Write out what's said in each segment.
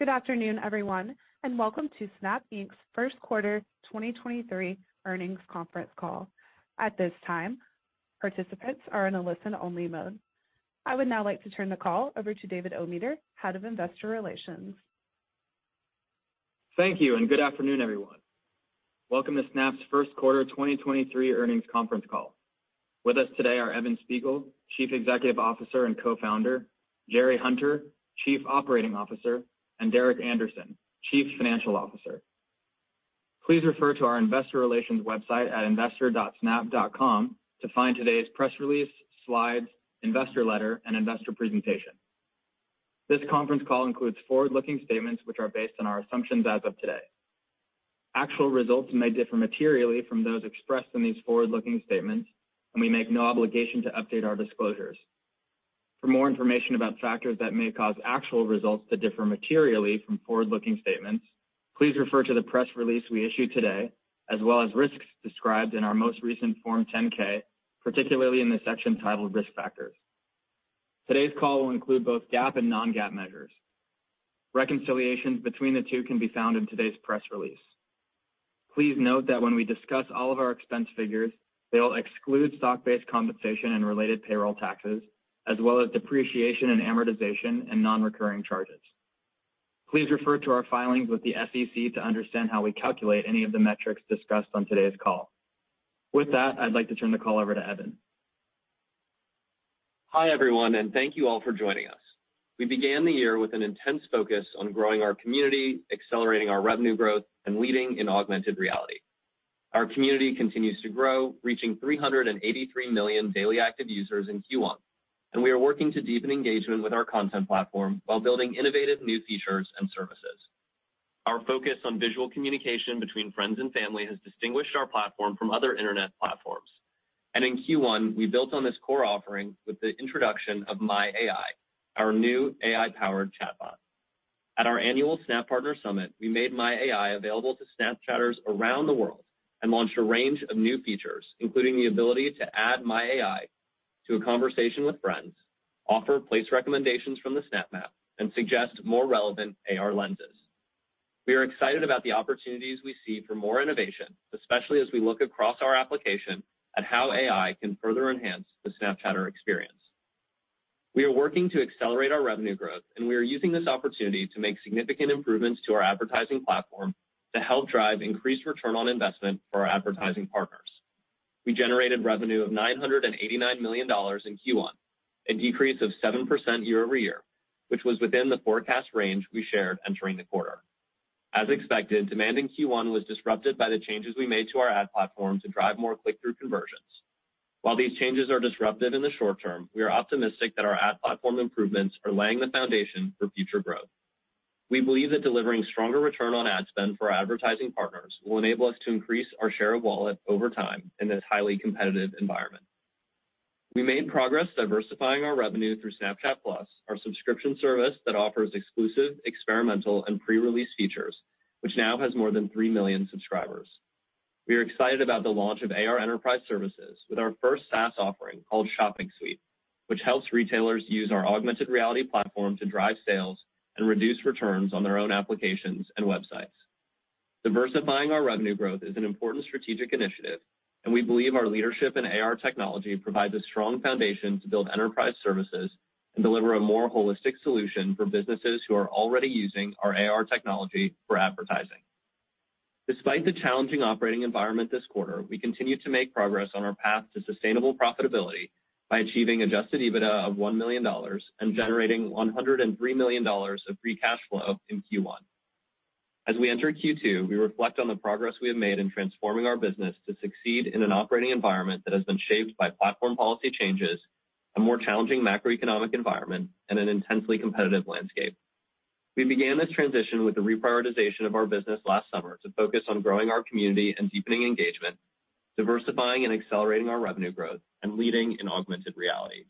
Good afternoon, everyone, and welcome to Snap Inc.'s first quarter 2023 earnings conference call. At this time, participants are in a listen-only mode. I would now like to turn the call over to David Ometer, Head of Investor Relations. Thank you. And good afternoon, everyone. Welcome to Snap's first quarter 2023 earnings conference call. With us today are Evan Spiegel, Chief Executive Officer and Co-founder, Jerry Hunter, Chief Operating Officer, and Derek Andersen, Chief Financial Officer. Please refer to our investor relations website at investor.snap.com to find today's press release, slides, investor letter, and investor presentation. This conference call includes forward-looking statements which are based on our assumptions as of today. Actual results may differ materially from those expressed in these forward-looking statements, and we make no obligation to update our disclosures. For more information about factors that may cause actual results to differ materially from forward-looking statements, please refer to the press release we issued today, as well as risks described in our most recent Form 10-K, particularly in the section titled Risk Factors. Today's call will include both GAAP and non-GAAP measures. Reconciliations between the two can be found in today's press release. Please note that when we discuss all of our expense figures, they will exclude stock-based compensation and related payroll taxes, as well as depreciation and amortization and non-recurring charges. Please refer to our filings with the SEC to understand how we calculate any of the metrics discussed on today's call. With that, I'd like to turn the call over to Evan. Hi, everyone, and thank you all for joining us. We began the year with an intense focus on growing our community, accelerating our revenue growth, and leading in augmented reality. Our community continues to grow, reaching 383 million daily active users in Q1, and we are working to deepen engagement with our content platform while building innovative new features and services. Our focus on visual communication between friends and family has distinguished our platform from other internet platforms. And in Q1, we built on this core offering with the introduction of My AI, our new AI-powered chatbot. At our annual Snap Partner Summit, we made My AI available to Snapchatters around the world and launched a range of new features, including the ability to add My AI to a conversation with friends, offer place recommendations from the Snap Map, and suggest more relevant AR lenses. We are excited about the opportunities we see for more innovation, especially as we look across our application at how AI can further enhance the Snapchatter experience. We are working to accelerate our revenue growth, and we are using this opportunity to make significant improvements to our advertising platform to help drive increased return on investment for our advertising partners. We generated revenue of $989 million in Q1, a decrease of 7% year-over-year, which was within the forecast range we shared entering the quarter. As expected, demand in Q1 was disrupted by the changes we made to our ad platform to drive more click-through conversions. While these changes are disruptive in the short term, we are optimistic that our ad platform improvements are laying the foundation for future growth. We believe that delivering stronger return on ad spend for our advertising partners will enable us to increase our share of wallet over time in this highly competitive environment. We made progress diversifying our revenue through Snapchat+, our subscription service that offers exclusive, experimental, and pre-release features, which now has more than 3 million subscribers. We are excited about the launch of AR enterprise services with our first SaaS offering called Shopping Suite, which helps retailers use our augmented reality platform to drive sales and reduce returns on their own applications and websites. Diversifying our revenue growth is an important strategic initiative, and we believe our leadership in AR technology provides a strong foundation to build enterprise services and deliver a more holistic solution for businesses who are already using our AR technology for advertising. Despite the challenging operating environment this quarter, we continue to make progress on our path to sustainable profitability by achieving adjusted EBITDA of $1 million and generating $103 million of free cash flow in Q1. As we enter Q2, we reflect on the progress we have made in transforming our business to succeed in an operating environment that has been shaped by platform policy changes, a more challenging macroeconomic environment, and an intensely competitive landscape. We began this transition with the reprioritization of our business last summer to focus on growing our community and deepening engagement, diversifying and accelerating our revenue growth, and leading in augmented reality.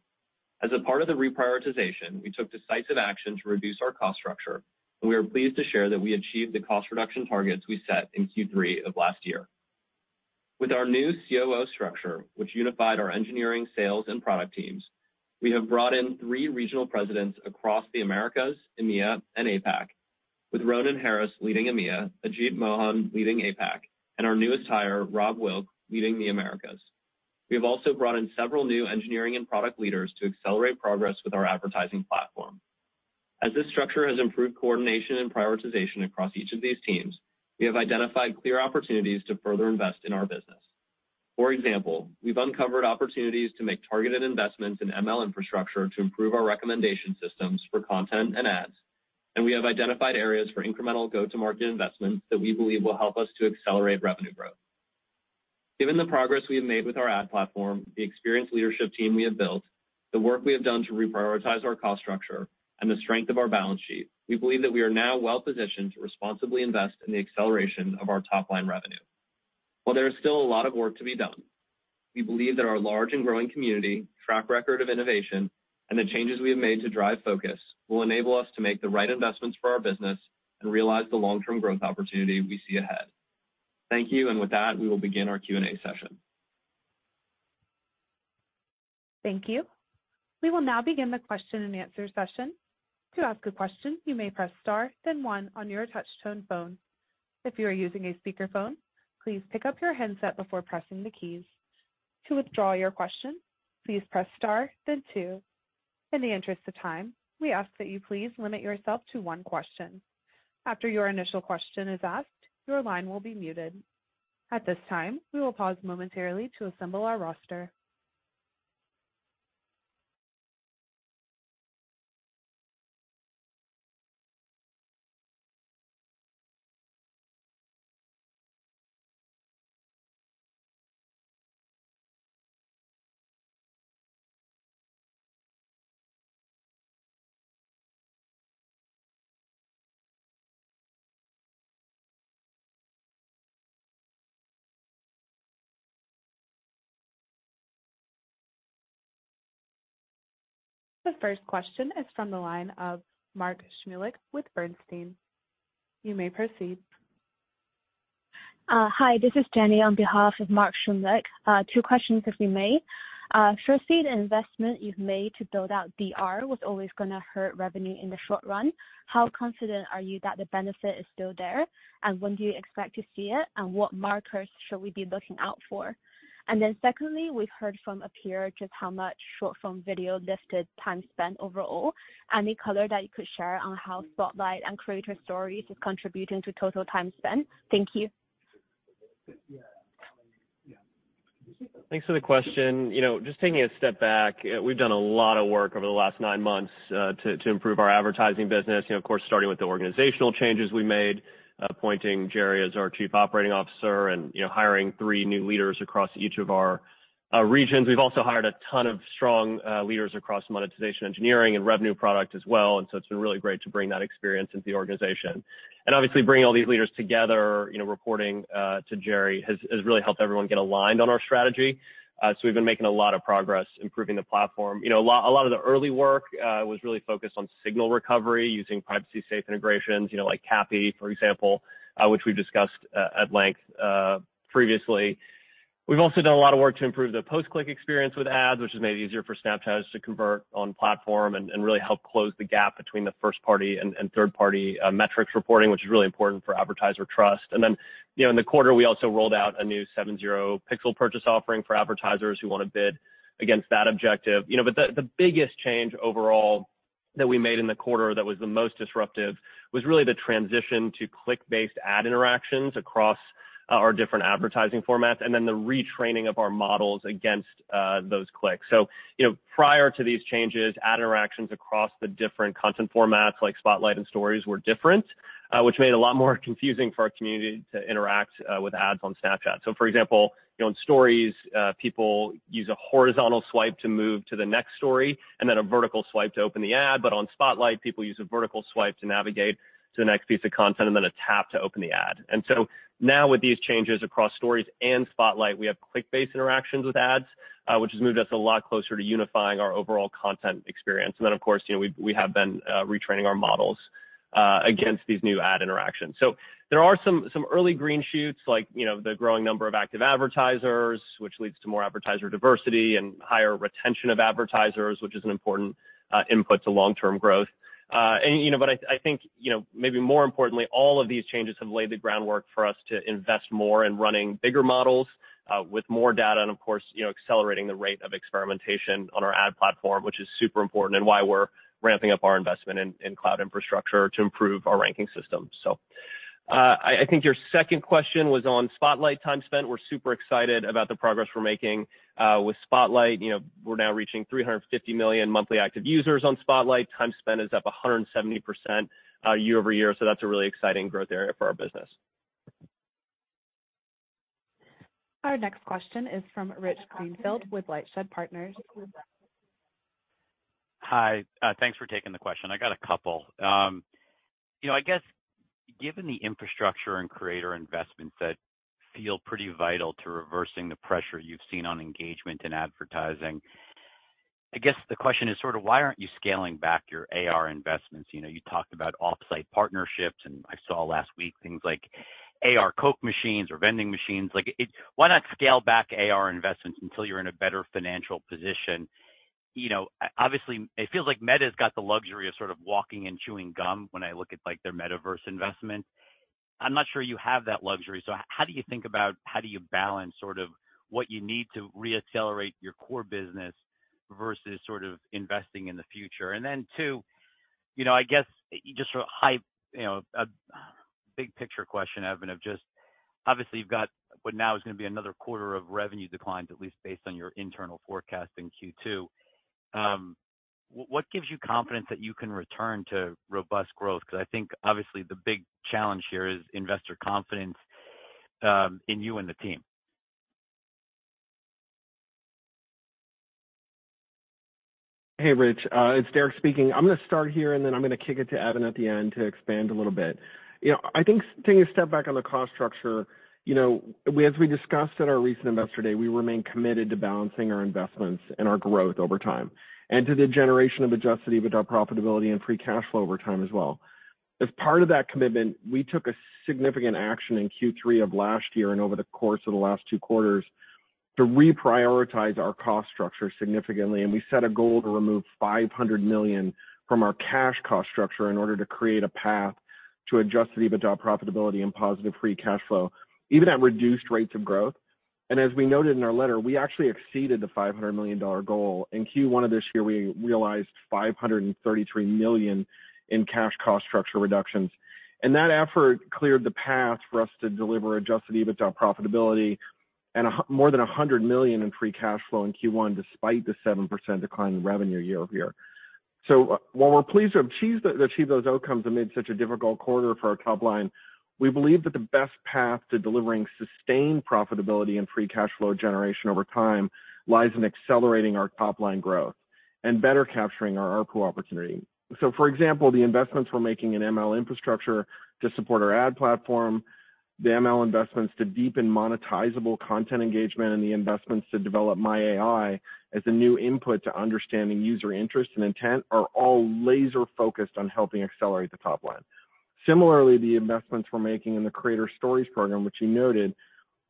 As a part of the reprioritization, we took decisive action to reduce our cost structure, and we are pleased to share that we achieved the cost reduction targets we set in Q3 of last year. With our new COO structure, which unified our engineering, sales, and product teams, we have brought in three regional presidents across the Americas, EMEA, and APAC, with Ronan Harris leading EMEA, Ajit Mohan leading APAC, and our newest hire, Rob Wilk, leading the Americas. We have also brought in several new engineering and product leaders to accelerate progress with our advertising platform. As this structure has improved coordination and prioritization across each of these teams, we have identified clear opportunities to further invest in our business. For example, we've uncovered opportunities to make targeted investments in ML infrastructure to improve our recommendation systems for content and ads, and we have identified areas for incremental go-to-market investments that we believe will help us to accelerate revenue growth. Given the progress we have made with our ad platform, the experienced leadership team we have built, the work we have done to reprioritize our cost structure, and the strength of our balance sheet, we believe that we are now well-positioned to responsibly invest in the acceleration of our top-line revenue. While there is still a lot of work to be done, we believe that our large and growing community, track record of innovation, and the changes we have made to drive focus will enable us to make the right investments for our business and realize the long-term growth opportunity we see ahead. Thank you. And with that, we will begin our Q&A session. Thank you. We will now begin the question-and-answer session. To ask a question, you may press star, then one on your touch-tone phone. If you are using a speakerphone, please pick up your handset before pressing the keys. To withdraw your question, please press star, then two. In the interest of time, we ask that you please limit yourself to one question. After your initial question is asked, your line will be muted. At this time, we will pause momentarily to assemble our roster. First question is from the line of Mark Shmulik with Bernstein. You may proceed. Uh, hi, this is Jenny on behalf of Mark Shmulik. Uh, two questions, if we may. Uh, firstly, the investment you've made to build out DR was always gonna hurt revenue in the short run. How confident are you that the benefit is still there? And when do you expect to see it, and what markers should we be looking out for? And then secondly, we've heard from a peer just how much short-form video lifted time spent overall. Any color that you could share on how Spotlight and Creator Stories is contributing to total time spent? Thank you. Thanks for the question. You know, just taking a step back, uh, we've done a lot of work over the last nine months uh, to improve our advertising business. You know, of course, starting with the organizational changes we made, appointing Jerry as our Chief Operating Officer and, you know, hiring three new leaders across each of our uh, regions. We've also hired a ton of strong uh, leaders across monetization engineering and revenue product as well. And so it's been really great to bring that experience into the organization. And obviously, bringing all these leaders together, you know, reporting uh, to Jerry has really helped everyone get aligned on our strategy. Uh, so we've been making a lot of progress improving the platform. You know, a lot of the early work uh, was really focused on signal recovery using privacy-safe integrations, you know, like CAPI, for example, uh, which we've discussed at length previously. We've also done a lot of work to improve the post-click experience with ads, which has made it easier for Snapchatters to convert on platform and and really help close the gap between the first-party and and third-party metrics reporting, which is really important for advertiser trust. You know, in the quarter, we also rolled out a new 7/0 pixel purchase offering for advertisers who wanna bid against that objective. You know, but the biggest change overall that we made in the quarter that was the most disruptive was really the transition to click-based ad interactions across uh, our different advertising formats, and then the retraining of our models against uh, those clicks. So, you know, prior to these changes, ad interactions across the different content formats like Spotlight and Stories were different, Uh, which made it a lot more confusing for our community to interact uh, with ads on Snapchat. So, for example, you know, in Stories, uh, people use a horizontal swipe to move to the next story and then a vertical swipe to open the ad. But on Spotlight, people use a vertical swipe to navigate to the next piece of content and then a tap to open the ad. And so now with these changes across Stories and Spotlight, we have click-based interactions with ads, which has moved us a lot closer to unifying our overall content experience. And then, of course, you know, we we have been retraining our models against these new ad interactions. So there are some some early green shoots like, you know, the growing number of active advertisers, which leads to more advertiser diversity and higher retention of advertisers, which is an important uh, input to long-term growth. Uh, and you know, but I I think, you know, maybe more importantly, all of these changes have laid the groundwork for us to invest more in running bigger models, uh, with more data and of course, you know, accelerating the rate of experimentation on our ad platform, which is super important and why we're ramping up our investment in cloud infrastructure to improve our ranking system. So uh, I I think your second question was on Spotlight time spent. We're super excited about the progress we're making with Spotlight. You know, we're now reaching 350 million monthly active users on Spotlight. Time spent is up 170% year-over-year, so that's a really exciting growth area for our business. Our next question is from Rich Greenfield with LightShed Partners. Hi. Uh, thanks for taking the question. I got a couple. Um, you know, I guess given the infrastructure and creator investments that feel pretty vital to reversing the pressure you've seen on engagement and advertising, I guess the question is sort of why aren't you scaling back your AR investments? You know, you talked about off-site partnerships, and I saw last week things like AR Coke machines or vending machines. Like, why not scale back AR investments until you're in a better financial position? You know, obviously, it feels like Meta's got the luxury of sort of walking and chewing gum when I look at, like, their metaverse investment. I'm not sure you have that luxury. So how do you think about how do you balance sort of what you need to re-accelerate your core business versus sort of investing in the future? And then, Two, you know, I guess eh, just a high, you know, a big picture question, Evan, of just obviously you've got what now is gonna be another quarter of revenue declines, at least based on your internal forecast in Q2. Um, what gives you confidence that you can return to robust growth? Because I think obviously the big challenge here is investor confidence um, in you and the team. Hey, Rich. Uh, it's Derek speaking. I'm gonna start here, and then I'm gonna kick it to Evan at the end to expand a little bit. You know, I think taking a step back on the cost structure, you know, as we discussed at our recent Investor Day, we remain committed to balancing our investments and our growth over time, and to the generation of adjusted EBITDA profitability and free cash flow over time as well. As part of that commitment, we took a significant action in Q3 of last year and over the course of the last two quarters to reprioritize our cost structure significantly, and we set a goal to remove 500 million from our cash cost structure in order to create a path to adjusted EBITDA profitability and positive free cash flow, even at reduced rates of growth. And As we noted in our letter, we actually exceeded the $500 million goal. In Q1 of this year, we realized 533 million in cash cost structure reductions. And That effort cleared the path for us to deliver adjusted EBITDA profitability and a, more than 100 million in free cash flow in Q1, despite the 7% decline in revenue year-over-year. So uh, While we're pleased to achieve those outcomes amid such a difficult quarter for our top line, we believe that the best path to delivering sustained profitability and free cash flow generation over time lies in accelerating our top-line growth and better capturing our ARPU opportunity. So, for example, the investments we're making in ML infrastructure to support our ad platform, the ML investments to deepen monetizable content engagement, and the investments to develop My AI as a new input to understanding user interest and intent are all laser-focused on helping accelerate the top line. Similarly, the investments we're making in the Creator Stories program, which you noted,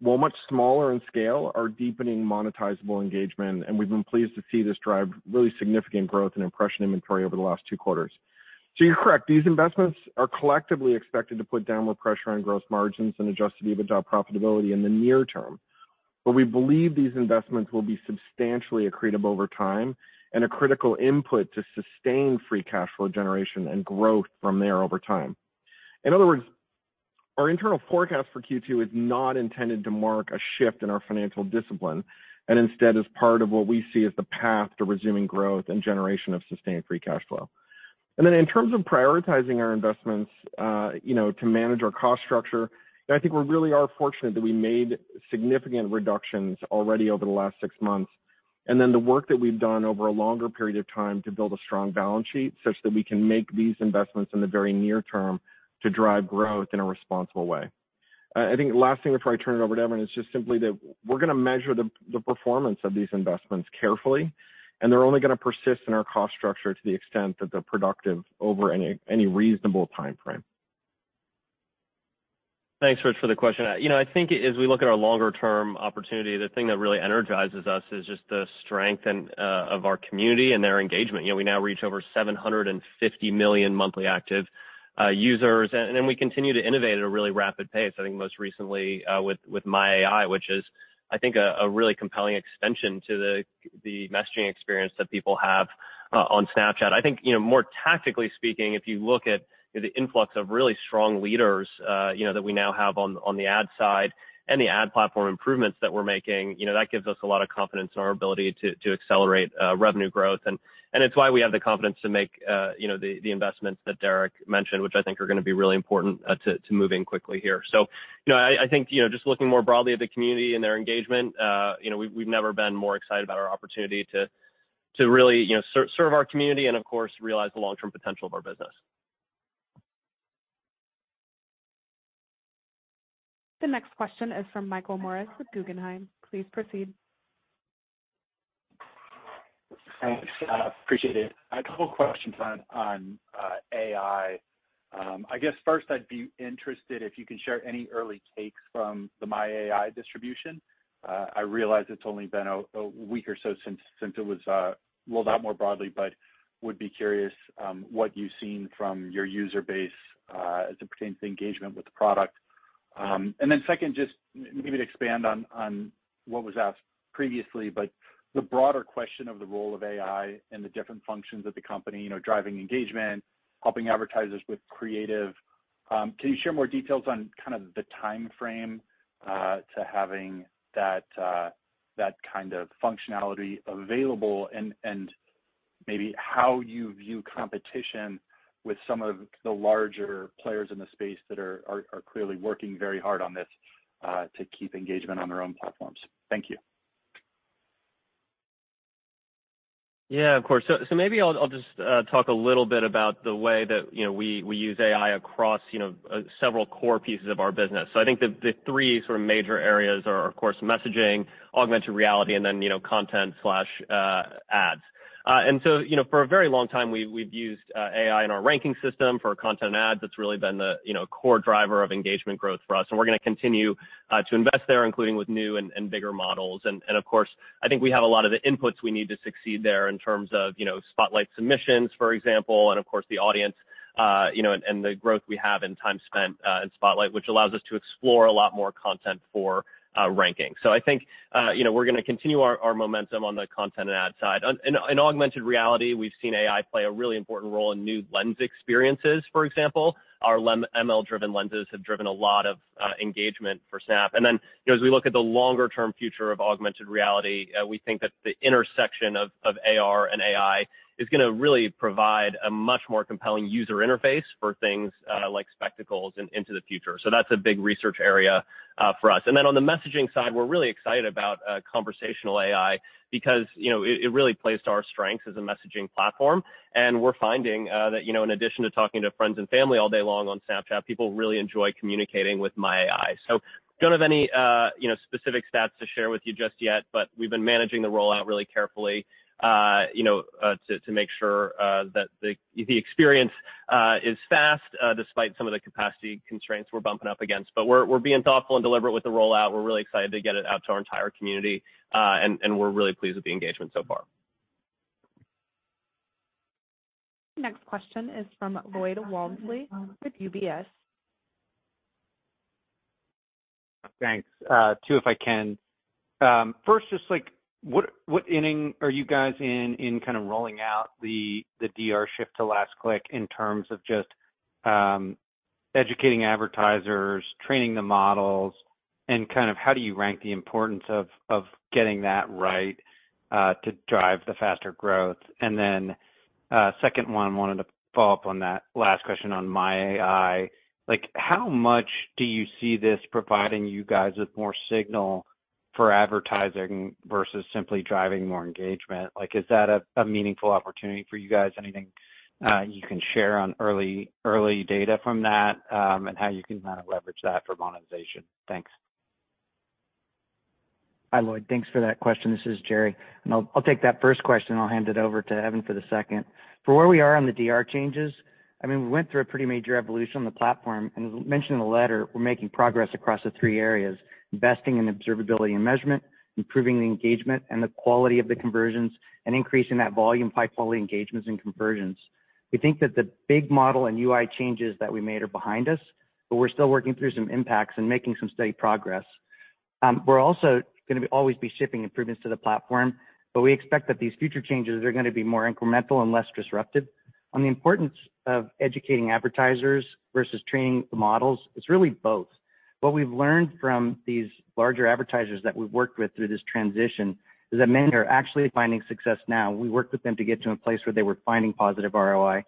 while much smaller in scale, are deepening monetizable engagement, and we've been pleased to see this drive really significant growth in impression inventory over the last two quarters. So you're correct. These investments are collectively expected to put downward pressure on gross margins and adjusted EBITDA profitability in the near term. But we believe these investments will be substantially accretive over time and a critical input to sustain free cash flow generation and growth from there over time. In other words, our internal forecast for Q2 is not intended to mark a shift in our financial discipline, and instead is part of what we see as the path to resuming growth and generation of sustained free cash flow. And then in terms of prioritizing our investments, uh, you know, to manage our cost structure, I think we really are fortunate that we made significant reductions already over the last six months. And then the work that we've done over a longer period of time to build a strong balance sheet such that we can make these investments in the very near term to drive growth in a responsible way. I think last thing before I turn it over to Evan is just simply that we're gonna measure the performance of these investments carefully, and they're only gonna persist in our cost structure to the extent that they're productive over any any reasonable timeframe. Thanks, Rich, for the question. You know, I think as we look at our longer term opportunity, the thing that really energizes us is just the strength and uh, of our community and their engagement. You know, we now reach over 750 million monthly active users, and and we continue to innovate at a really rapid pace. I think most recently uh, with with My AI, which is, I think, a really compelling extension to the the messaging experience that people have uh, on Snapchat. I think, you know, more tactically speaking, if you look at you know, the influx of really strong leaders, uh, you know, that we now have on on the ad side and the ad platform improvements that we're making, you know, that gives us a lot of confidence in our ability to to accelerate uh, revenue growth. And it's why we have the confidence to make, uh, you know, the the investments that Derek mentioned, which I think are gonna be really important uh, to to moving quickly here. So, you know, I I, think, you know, just looking more broadly at the community and their engagement, uh, you know, we've never been more excited about our opportunity to to really, you know, serve our community and of course, realize the long-term potential of our business. The next question is from Michael Morris with Guggenheim. Please proceed. Thanks. Uh, appreciate it. A couple questions on uh, AI. Um, I guess first I'd be interested if you can share any early takes from the My AI distribution. Uh, I realize it's only been a week or so since it was rolled out more broadly, but would be curious um, what you've seen from your user base as it pertains to engagement with the product. Um, second, just maybe to expand on what was asked previously, but the broader question of the role of AI and the different functions of the company, you know, driving engagement, helping advertisers with creative. Um, can you share more details on kind of the timeframe uh, to having that uh that kind of functionality available and maybe how you view competition with some of the larger players in the space that are are clearly working very hard on this uh, to keep engagement on their own platforms? Thank you. Yeah, of course. So, so maybe I'll just uh, talk a little bit about the way that, you know, we we use AI across, you know, uh, several core pieces of our business. So I think the the three sort of major areas are, of course, messaging, augmented reality, and then, you know, uh, content/ads. You know, for a very long time, we've we've used AI in our ranking system for content and ads. It's really been the, you know, core driver of engagement growth for us, and we're gonna continue uh to invest there, including with new and and bigger models. And, and of course, I think we have a lot of the inputs we need to succeed there in terms of, you know, Spotlight submissions, for example, and of course, the audience, uh, you know, and the growth we have in time spent uh, in Spotlight, which allows us to explore a lot more content for ranking. So I think, uh, you know, we're gonna continue our our momentum on the content and ad side. In augmented reality, we've seen AI play a really important role in new lens experiences, for example. Our ML-driven lenses have driven a lot of uh, engagement for Snap. And then you know, as we look at the longer term future of augmented reality, we think that the intersection of, of AR and AI is gonna really provide a much more compelling user interface for things uh, like Spectacles into the future. So that's a big research area uh, for us. And then on the messaging side, we're really excited about uh, conversational AI because, you know, it really plays to our strengths as a messaging platform. And we're finding that, you know, in addition to talking to friends and family all day long on Snapchat, people really enjoy communicating with My AI. So don't have any, you know, specific stats to share with you just yet, but we've been managing the rollout really carefully, Uh, you know, uh, to to make sure uh, that the the experience is fast, despite some of the capacity constraints we're bumping up against. But we're we're being thoughtful and deliberate with the rollout. We're really excited to get it out to our entire community, and and we're really pleased with the engagement so far. Next question is from Lloyd Walmsley with UBS. Thanks. Two, if I can. Um, first, just like what what inning are you guys in in kind of rolling out the the DR shift to last click in terms of just um educating advertisers, training the models, and kind of how do you rank the importance of of getting that right uh to drive the faster growth? And then Second one, wanted to follow up on that last question on My AI. Like, how much do you see this providing you guys with more signal for advertising versus simply driving more engagement? Like, is that a meaningful opportunity for you guys? Anything uh, you can share on early data from that, um, and how you can kind of leverage that for monetization? Thanks. Hi, Lloyd. Thanks for that question. This is Jerry. And I'll take that first question, and I'll hand it over to Evan for the second. For where we are on the DR changes, I mean, we went through a pretty major evolution on the platform, and as mentioned in the letter, we're making progress across the three areas: investing in observability and measurement, improving the engagement and the quality of the conversions, and increasing that volume of high-quality engagements and conversions. We think that the big model and UI changes that we made are behind us, but we're still working through some impacts and making some steady progress. Um, we're also gonna always be shipping improvements to the platform, but we expect that these future changes are gonna be more incremental and less disruptive. On the importance of educating advertisers versus training the models, it's really both. What we've learned from these larger advertisers that we've worked with through this transition is that many are actually finding success now. We worked with them to get to a place where they were finding positive ROI.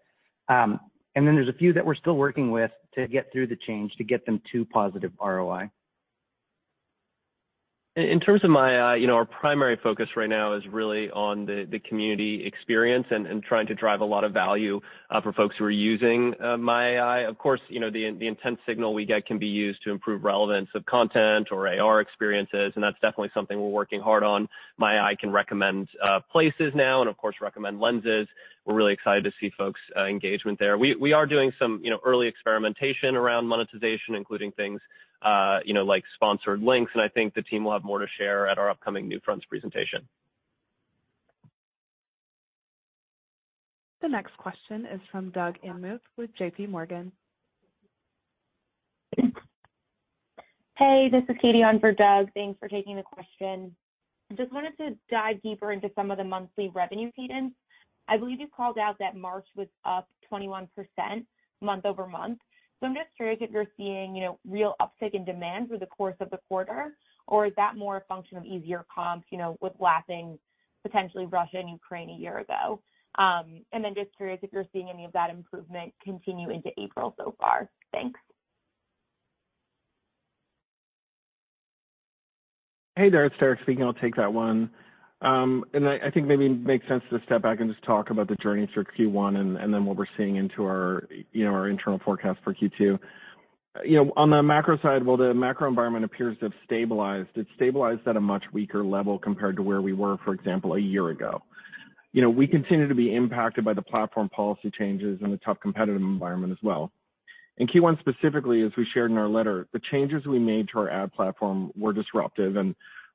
Um, and then there's a few that we're still working with to get through the change, to get them to positive ROI. In terms of my, uh, you know, our primary focus right now is really on the community experience and trying to drive a lot of value uh, for folks who are using uh, MyAI. Of course, you know, the intent signal we get can be used to improve relevance of content or AR experiences, and that's definitely something we're working hard on. MyAI can recommend places now and of course, recommend lenses. We're really excited to see folks' engagement there. We are doing some, you know, early experimentation around monetization, including things, Uh, you know, like sponsored links, and I think the team will have more to share at our upcoming New Fronts presentation. The next question is from Doug Anmuth with JPMorgan. Hey, this is Katie on for Doug. Thanks for taking the question. Just wanted to dive deeper into some of the monthly revenue cadence. I believe you called out that March was up 21% month-over-month. I'm just curious if you're seeing, you know, real uptick in demand through the course of the quarter, or is that more a function of easier comps, you know, with lapping potentially Russia and Ukraine a year ago? Um, and then just curious if you're seeing any of that improvement continue into April so far. Thanks. Hey there, it's Derek speaking. I'll take that one. Um, I think maybe it makes sense to step back and just talk about the journey through Q1 and then what we're seeing into our, you know, our internal forecast for Q2. Uh, you know, on the macro side, while the macro environment appears to have stabilized, it's stabilized at a much weaker level compared to where we were, for example, a year ago. You know, we continue to be impacted by the platform policy changes and the tough competitive environment as well. In Q1 specifically, as we shared in our letter, the changes we made to our ad platform were disruptive.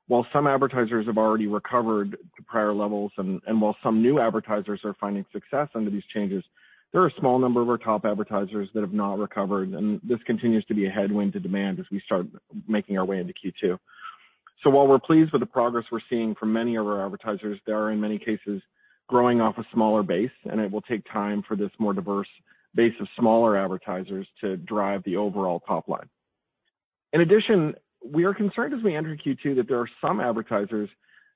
While some advertisers have already recovered to prior levels and and while some new advertisers are finding success under these changes, there are a small number of our top advertisers that have not recovered, and this continues to be a headwind to demand as we start making our way into Q2. So While we're pleased with the progress we're seeing from many of our advertisers, they are in many cases growing off a smaller base, and it will take time for this more diverse base of smaller advertisers to drive the overall top line. In addition, we are concerned as we enter Q2 that there are some advertisers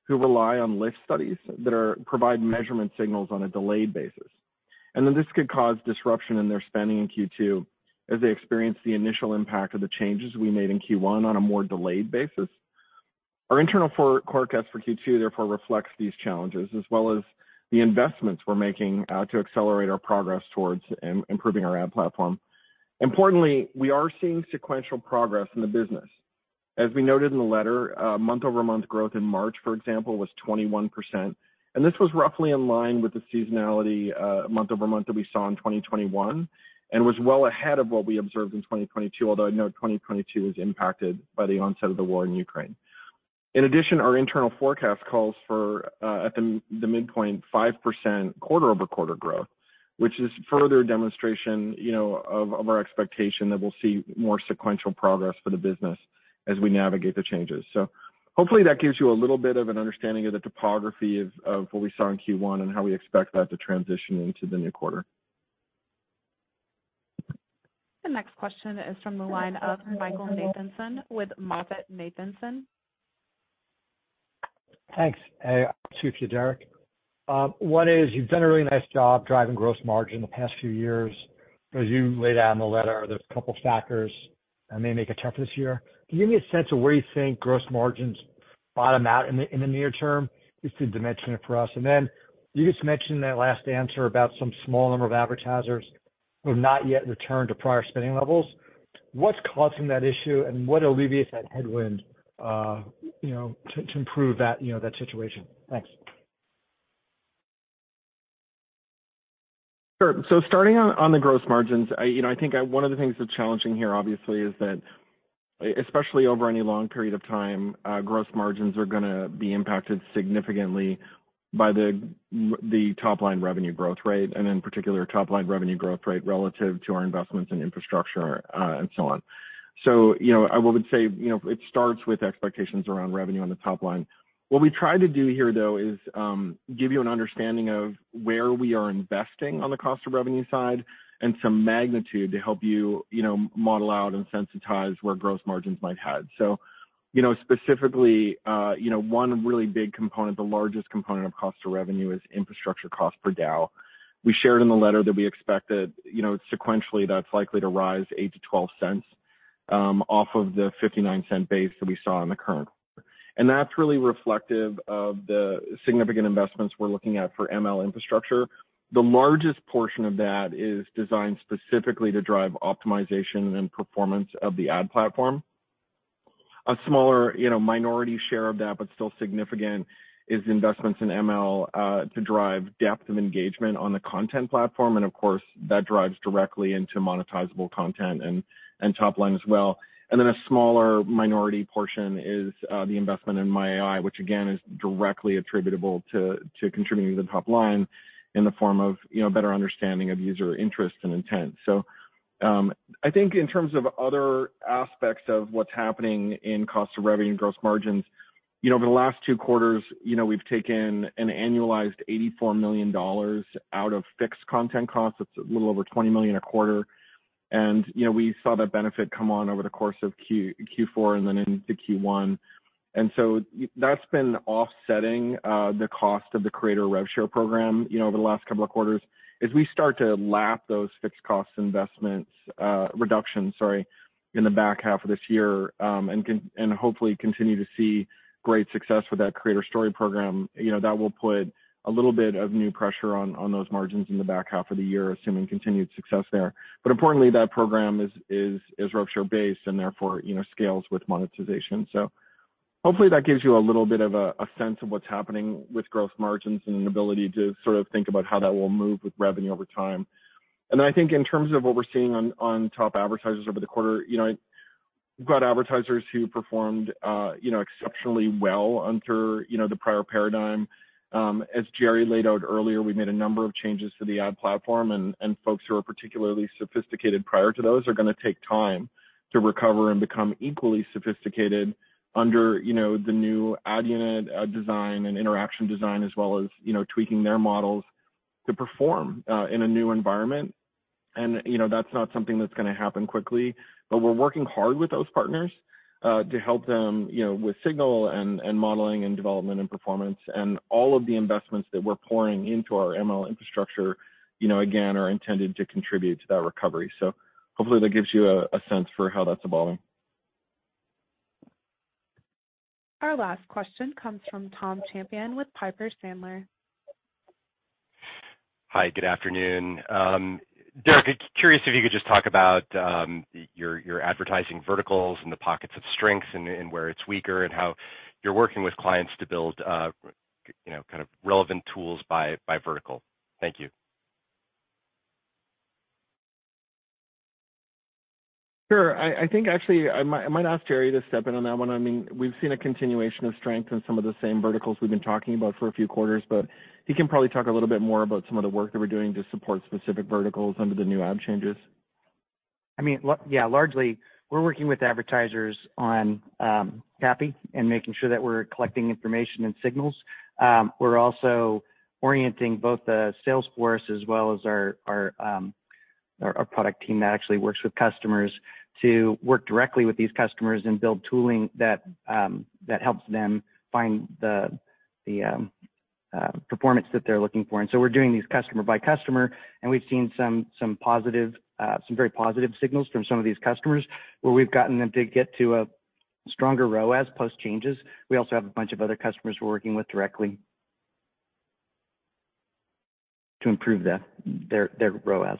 who rely on lift studies that are, provide measurement signals on a delayed basis. And then this could cause disruption in their spending in Q2 as they experience the initial impact of the changes we made in Q1 on a more delayed basis. Our internal forecast for Q2 therefore reflects these challenges, as well as the investments we're making uh, to accelerate our progress towards improving our ad platform. Importantly, we are seeing sequential progress in the business. As we noted in the letter, uh, month-over-month growth in March, for example, was 21%, and this was roughly in line with the seasonality uh, month-over-month that we saw in 2021 and was well ahead of what we observed in 2022, although I know 2022 was impacted by the onset of the war in Ukraine. In addition, our internal forecast calls for uh, at the midpoint, 5% quarter-over-quarter growth, which is further demonstration, you know, of our expectation that we'll see more sequential progress for the business as we navigate the changes. So hopefully that gives you a little bit of an understanding of the topography of what we saw in Q1 and how we expect that to transition into the new quarter. The next question is from the line of Michael Nathanson with MoffettNathanson. Thanks. Two for you, Derek. Um, one is you've done a really nice job driving gross margin the past few years. As you laid out in the letter, there's a couple factors that may make it tougher this year. Give me a sense of where you think gross margins bottom out in the in the near term, just to dimension it for us? And then you just mentioned in that last answer about some small number of advertisers who have not yet returned to prior spending levels. What's causing that issue, and what alleviates that headwind, uh, you know, to improve that, you know, that situation? Thanks. Sure. So starting on the gross margins, you know, I think one of the things that's challenging here obviously is that especially over any long period of time, uh, gross margins are gonna be impacted significantly by the the top line revenue growth rate, and in particular, top line revenue growth rate relative to our investments in infrastructure, uh, and so on. So, you know, I would say, you know, it starts with expectations around revenue on the top line. What we try to do here, though, is um, give you an understanding of where we are investing on the cost of revenue side and some magnitude to help you you know, model out and sensitize where gross margins might head. So, you know, specifically, uh, you know, one really big component, the largest component of cost of revenue is infrastructure cost per DAU. We shared in the letter that we expect that, you know, sequentially, that's likely to rise 8 to 12 cents um, off of the $0.59 base that we saw in the current. And that's really reflective of the significant investments we're looking at for ML infrastructure. The largest portion of that is designed specifically to drive optimization and performance of the ad platform. A smaller, you know, minority share of that, but still significant, is investments in ML uh, to drive depth of engagement on the content platform. And of course, that drives directly into monetizable content and and top line as well. And then a smaller minority portion is uh, the investment in My AI, which again, is directly attributable to to contributing to the top line in the form of, you know, better understanding of user interest and intent. So um, I think in terms of other aspects of what's happening in cost of revenue and gross margins, you know, over the last two quarters, you know, we've taken an annualized $84 million out of fixed content costs. It's a little over 20 million a quarter. And, you know, we saw that benefit come on over the course of Q, Q4 and then into Q1. And so that's been offsetting uh the cost of the creator rev share program, you know, over the last couple of quarters. As we start to lap those fixed cost investments, uh reductions, sorry, in the back half of this year, um and and hopefully continue to see great success with that Creator Story program, you know, that will put a little bit of new pressure on on those margins in the back half of the year, assuming continued success there. But importantly, that program is is rev share based and therefore, you know, scales with monetization. Hopefully that gives you a little bit of a sense of what's happening with gross margins and an ability to sort of think about how that will move with revenue over time. And then I think in terms of what we're seeing on on top advertisers over the quarter, you know, we've got advertisers who performed, uh you know, exceptionally well under, you know, the prior paradigm. Um as Jerry laid out earlier, we made a number of changes to the ad platform, and and folks who are particularly sophisticated prior to those are gonna take time to recover and become equally sophisticated under, you know, the new ad unit design and interaction design, as well as, you know, tweaking their models to perform in a new environment. And you know, that's not something that's gonna happen quickly, but we're working hard with those partners uh, to help them, you know, with signal and and modeling and development and performance. And all of the investments that we're pouring into our ML infrastructure, you know, again, are intended to contribute to that recovery. So hopefully that gives you a sense for how that's evolving. Our last question comes from Tom Champion with Piper Sandler. Hi, good afternoon. Um, Derek, curious if you could just talk about um, your advertising verticals and the pockets of strengths and where it's weaker, and how you're working with clients to build, uh, you know, kind of relevant tools by vertical. Thank you. Sure. I think actually I might ask Jerry to step in on that one. I mean, we've seen a continuation of strength in some of the same verticals we've been talking about for a few quarters, but he can probably talk a little bit more about some of the work that we're doing to support specific verticals under the new ad changes. I mean, yeah, largely we're working with advertisers on um, CAPI and making sure that we're collecting information and signals. Um, we're also orienting both the sales force as well as our um, product team that actually works with customers to work directly with these customers and build tooling that um, that helps them find the the um, uh, performance that they're looking for. And so we're doing these customer by customer, and we've seen some positive, uh, some very positive signals from some of these customers where we've gotten them to get to a stronger ROAS post changes. We also have a bunch of other customers we're working with directly to improve their their ROAS.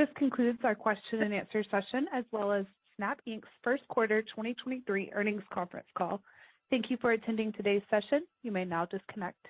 This concludes our question and answer session, as well as Snap Inc.'s first quarter 2023 earnings conference call. Thank you for attending today's session. You may now disconnect.